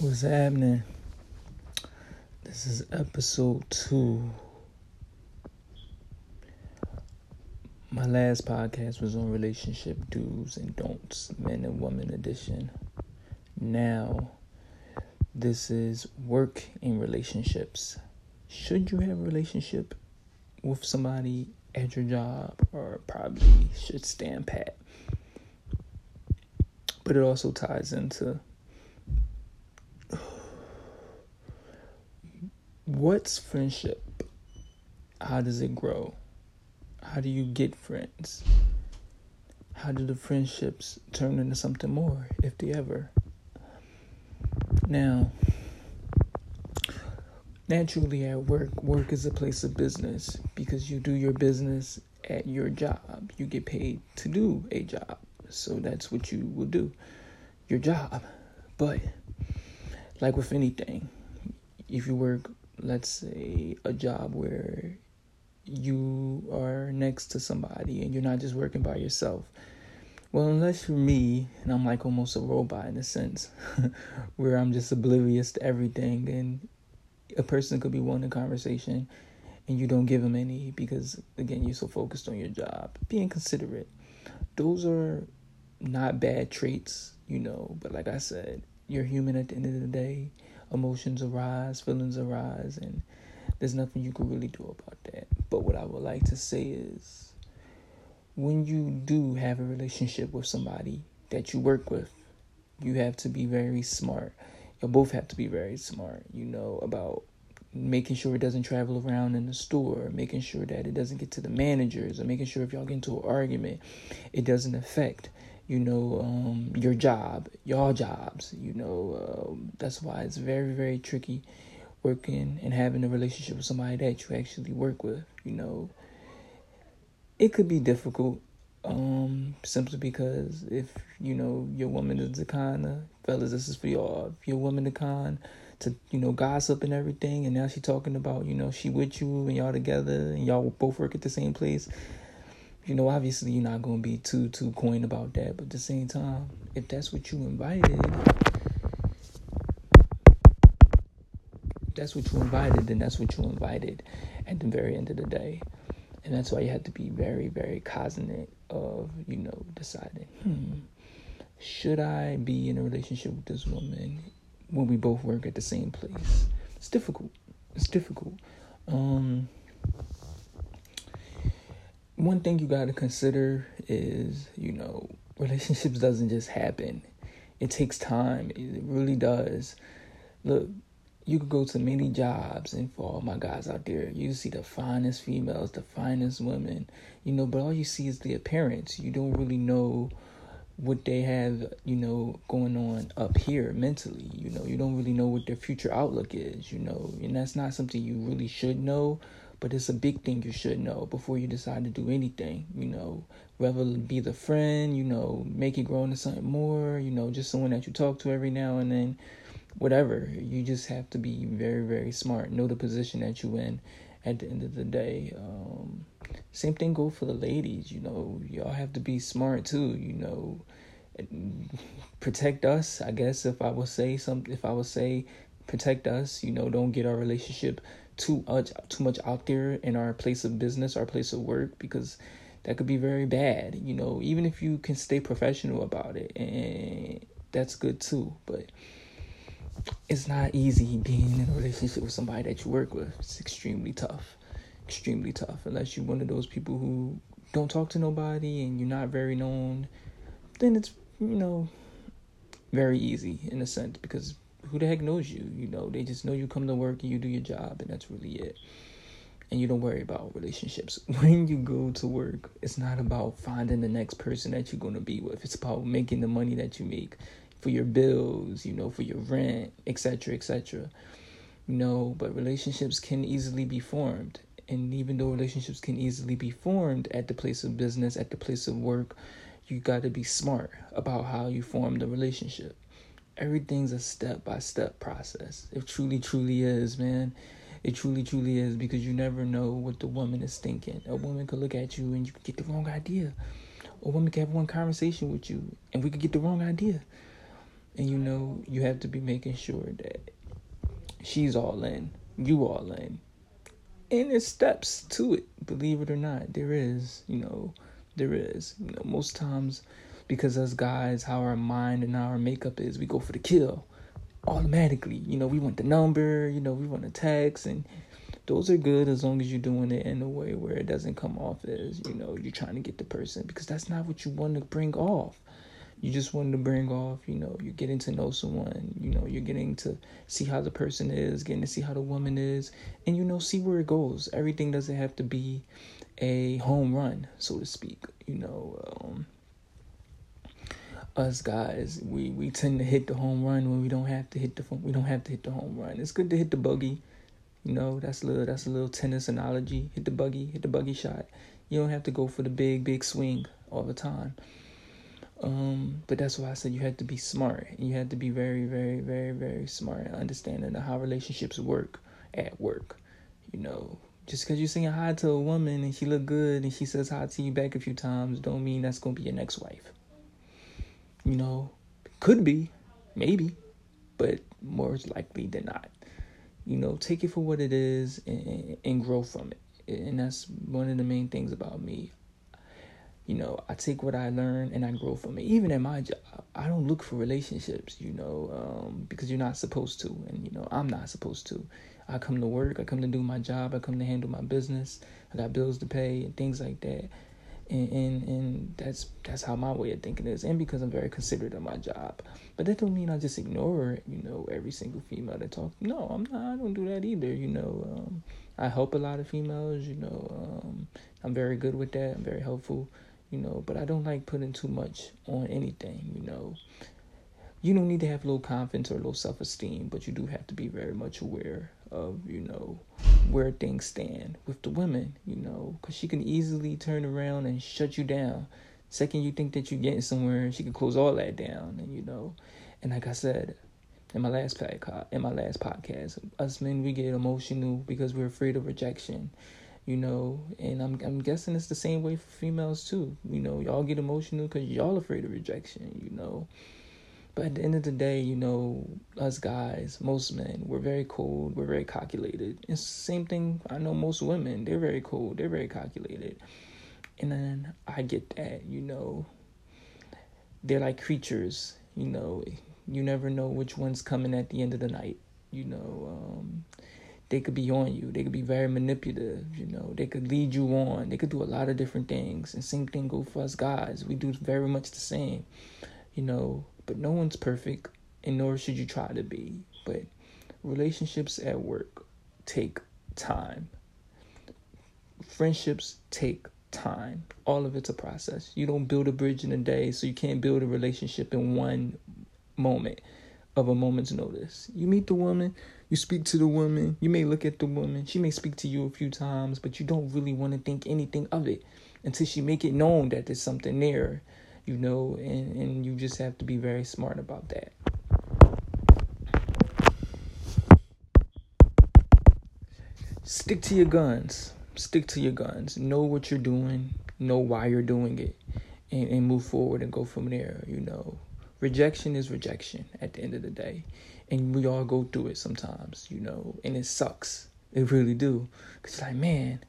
What's happening? This is episode two. My last podcast was on relationship do's and don'ts, men and women edition. Now, this is work in relationships. Should you have a relationship with somebody at your job, or probably should stand pat? But it also ties into what's friendship? How does it grow? How do you get friends? How do the friendships turn into something more, if they ever? Now, naturally at work, work is a place of business because you do your business at your job. You get paid to do a job. So that's what you will do your job. But, like with anything, if you work let's say a job where you are next to somebody and you're not just working by yourself. Well, unless you're me and I'm like almost a robot in a sense, where I'm just oblivious to everything, and a person could be wanting conversation and you don't give them any because, again, you're so focused on your job. Being considerate. Those are not bad traits, you know, but like I said, you're human at the end of the day emotions arise, feelings arise, and there's nothing you can really do about that. But what I would like to say is when you do have a relationship with somebody that you work with, you have to be very smart. You both have to be very smart, you know, about making sure it doesn't travel around in the store, making sure that it doesn't get to the managers, or making sure if y'all get into an argument, it doesn't affect you know, um, your job, your jobs, you know, uh, that's why it's very, very tricky working and having a relationship with somebody that you actually work with, you know. It could be difficult, um, simply because if, you know, your woman is the kind of, fellas, this is for y'all, if your woman the kind to, you know, gossip and everything, and now she talking about, you know, she with you and y'all together and y'all both work at the same place, you know, obviously you're not gonna be too too coin about that, but at the same time, if that's what you invited, that's what you invited, then that's what you invited at the very end of the day. And that's why you have to be very, very cognizant of, you know, deciding, hmm, should I be in a relationship with this woman when we both work at the same place? It's difficult. It's difficult. Um one thing you got to consider is, you know, relationships doesn't just happen. It takes time. It really does. Look, you could go to many jobs and for all my guys out there, you see the finest females, the finest women, you know, but all you see is the appearance. You don't really know what they have, you know, going on up here mentally. You know, you don't really know what their future outlook is, you know, and that's not something you really should know but it's a big thing you should know before you decide to do anything, you know, whether be the friend, you know, make it grow into something more, you know, just someone that you talk to every now and then, whatever. You just have to be very, very smart, know the position that you're in at the end of the day. Um, same thing go for the ladies, you know, y'all have to be smart too, you know, protect us, I guess if I would say something, if I would say protect us, you know, don't get our relationship too much too much out there in our place of business, our place of work, because that could be very bad. You know, even if you can stay professional about it, and that's good too. But it's not easy being in a relationship with somebody that you work with. It's extremely tough, extremely tough. Unless you're one of those people who don't talk to nobody and you're not very known, then it's you know very easy in a sense because who the heck knows you? You know, they just know you come to work and you do your job, and that's really it. And you don't worry about relationships. When you go to work, it's not about finding the next person that you're going to be with. It's about making the money that you make for your bills, you know, for your rent, etc., etc. You know, but relationships can easily be formed. And even though relationships can easily be formed at the place of business, at the place of work, you got to be smart about how you form the relationship everything's a step by step process. It truly, truly is, man. It truly, truly is because you never know what the woman is thinking. A woman could look at you and you could get the wrong idea. A woman could have one conversation with you and we could get the wrong idea. And you know, you have to be making sure that she's all in, you all in. And there's steps to it, believe it or not. There is, you know, there is. You know, most times because us guys, how our mind and our makeup is, we go for the kill automatically. You know, we want the number, you know, we want the text and those are good as long as you're doing it in a way where it doesn't come off as, you know, you're trying to get the person because that's not what you want to bring off you just want to bring off, you know, you're getting to know someone, you know, you're getting to see how the person is, getting to see how the woman is, and you know, see where it goes. Everything doesn't have to be a home run, so to speak. You know, um, us guys, we we tend to hit the home run when we don't have to hit the we don't have to hit the home run. It's good to hit the buggy. You know, that's a little that's a little tennis analogy. Hit the buggy, hit the buggy shot. You don't have to go for the big big swing all the time. Um, but that's why I said you had to be smart. You had to be very, very, very, very smart and understanding how relationships work at work. You know, just because you're saying hi to a woman and she look good and she says hi to you back a few times, don't mean that's gonna be your next wife. You know, could be, maybe, but more likely than not. You know, take it for what it is and, and grow from it. And that's one of the main things about me you know, I take what I learn and I grow from it. Even at my job, I don't look for relationships, you know, um, because you're not supposed to, and you know, I'm not supposed to. I come to work, I come to do my job, I come to handle my business. I got bills to pay and things like that, and and and that's that's how my way of thinking is. And because I'm very considerate of my job, but that don't mean I just ignore, you know, every single female that talks. No, I'm not. I don't do that either. You know, um, I help a lot of females. You know, um, I'm very good with that. I'm very helpful you know, but I don't like putting too much on anything, you know. You don't need to have low confidence or low self esteem, but you do have to be very much aware of, you know, where things stand with the women, you know, because she can easily turn around and shut you down. Second, you think that you're getting somewhere, she can close all that down, and you know, and like I said, in my last podcast, in my last podcast, us men we get emotional because we're afraid of rejection you know, and I'm I'm guessing it's the same way for females too. You know, y'all get emotional because y'all afraid of rejection. You know, but at the end of the day, you know, us guys, most men, we're very cold, we're very calculated. It's the same thing. I know most women, they're very cold, they're very calculated, and then I get that. You know, they're like creatures. You know, you never know which one's coming at the end of the night. You know, um, they could be on you. They could be very manipulative, you know. They could lead you on. They could do a lot of different things. And same thing go for us guys. We do very much the same, you know. But no one's perfect, and nor should you try to be. But relationships at work take time. Friendships take time. All of it's a process. You don't build a bridge in a day, so you can't build a relationship in one moment of a moment's notice. You meet the woman, you speak to the woman, you may look at the woman, she may speak to you a few times, but you don't really want to think anything of it until she make it known that there's something there, you know, and, and you just have to be very smart about that. Stick to your guns. Stick to your guns. Know what you're doing, know why you're doing it, and, and move forward and go from there, you know. Rejection is rejection at the end of the day and we all go through it sometimes, you know, and it sucks. It really do. Cause like, man,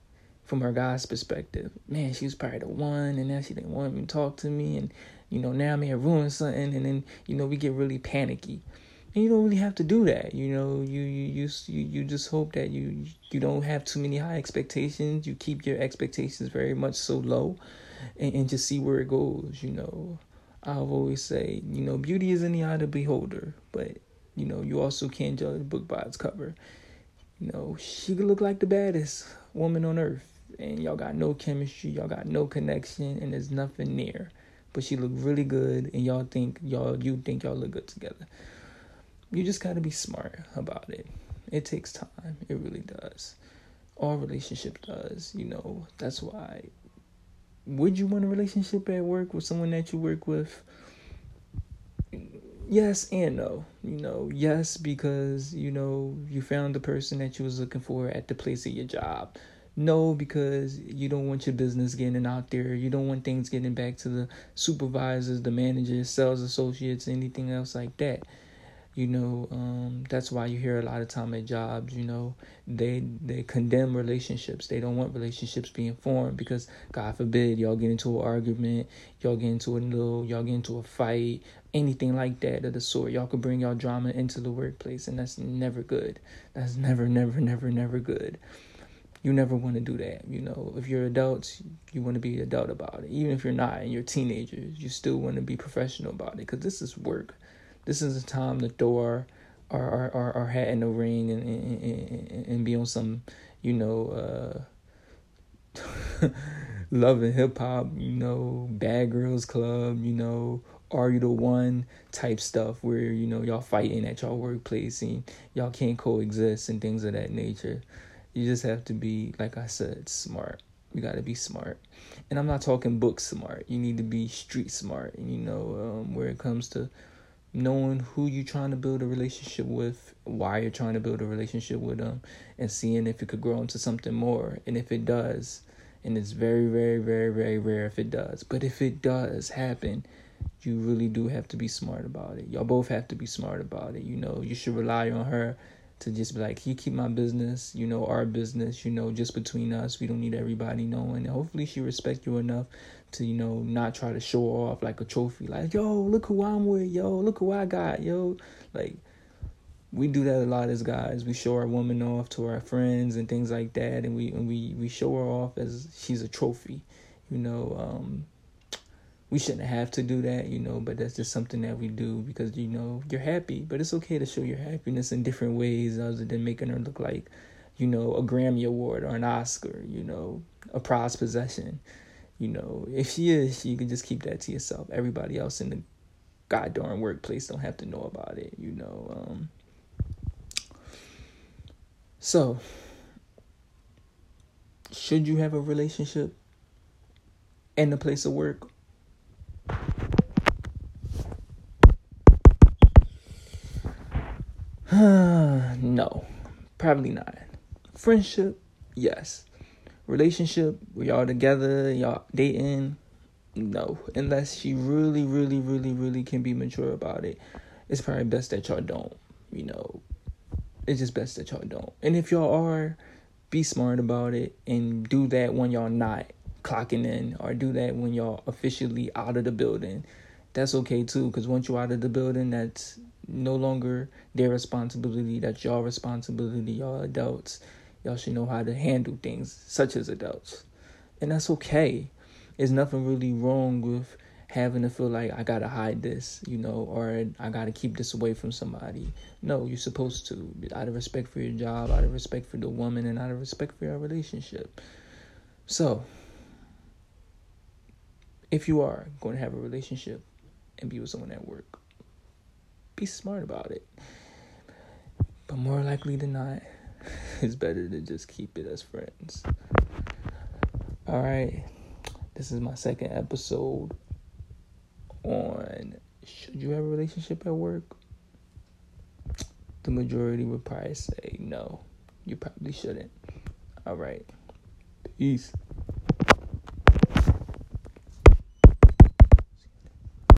from her guy's perspective, man, she was probably the one, and now she didn't want to talk to me, and you know, now I may have ruined something, and then you know, we get really panicky. And you don't really have to do that, you know. You you you you just hope that you you don't have too many high expectations. You keep your expectations very much so low, and, and just see where it goes. You know, I've always say, you know, beauty is in the eye of the beholder, but you know, you also can't judge a book by its cover. You know, she could look like the baddest woman on earth, and y'all got no chemistry, y'all got no connection, and there's nothing near. But she looked really good, and y'all think y'all you think y'all look good together. You just gotta be smart about it. It takes time. It really does. All relationship does. You know, that's why. Would you want a relationship at work with someone that you work with? yes and no. You know, yes because you know you found the person that you was looking for at the place of your job. No, because you don't want your business getting out there. You don't want things getting back to the supervisors, the managers, sales associates, anything else like that. You know, um, that's why you hear a lot of time at jobs. You know, they they condemn relationships. They don't want relationships being formed because, God forbid, y'all get into an argument, y'all get into a little, y'all get into a fight, anything like that of the sort. Y'all could bring y'all drama into the workplace, and that's never good. That's never, never, never, never good. You never want to do that. You know, if you're adults, you want to be adult about it. Even if you're not and you're teenagers, you still want to be professional about it because this is work this is the time to throw our our, our, our, our hat in the ring and, and, and, and be on some, you know, uh, love and hip hop, you know, Bad Girls Club, you know, Are You the One type stuff where, you know, y'all fighting at y'all workplace and y'all can't coexist and things of that nature. You just have to be, like I said, smart. You got to be smart. And I'm not talking book smart. You need to be street smart, And you know, um, where it comes to knowing who you're trying to build a relationship with, why you're trying to build a relationship with them, and seeing if it could grow into something more. And if it does, and it's very, very, very, very rare if it does, but if it does happen, you really do have to be smart about it. Y'all both have to be smart about it. You know, you should rely on her to just be like, you keep my business, you know, our business, you know, just between us. We don't need everybody knowing. And hopefully she respect you enough to, you know, not try to show off like a trophy. Like, yo, look who I'm with, yo, look who I got, yo. Like we do that a lot as guys. We show our woman off to our friends and things like that and we and we, we show her off as she's a trophy. You know, um, we shouldn't have to do that, you know, but that's just something that we do because you know you're happy. But it's okay to show your happiness in different ways other than making her look like, you know, a Grammy award or an Oscar, you know, a prized possession. You know, if she is, you can just keep that to yourself. Everybody else in the goddamn workplace don't have to know about it, you know. Um, so, should you have a relationship in the place of work? no, probably not. Friendship, yes. Relationship, we all together, y'all dating, no. Unless she really, really, really, really can be mature about it. It's probably best that y'all don't. You know, it's just best that y'all don't. And if y'all are, be smart about it and do that when y'all not clocking in or do that when y'all officially out of the building. That's okay too, because once you're out of the building, that's no longer their responsibility. That's y'all responsibility. Y'all adults. Y'all should know how to handle things such as adults. And that's okay. There's nothing really wrong with having to feel like I gotta hide this, you know, or I gotta keep this away from somebody. No, you're supposed to. Out of respect for your job, out of respect for the woman, and out of respect for your relationship. So, if you are going to have a relationship and be with someone at work, be smart about it. But more likely than not, it's better to just keep it as friends. All right. This is my second episode on should you have a relationship at work? The majority would probably say no. You probably shouldn't. All right. Peace.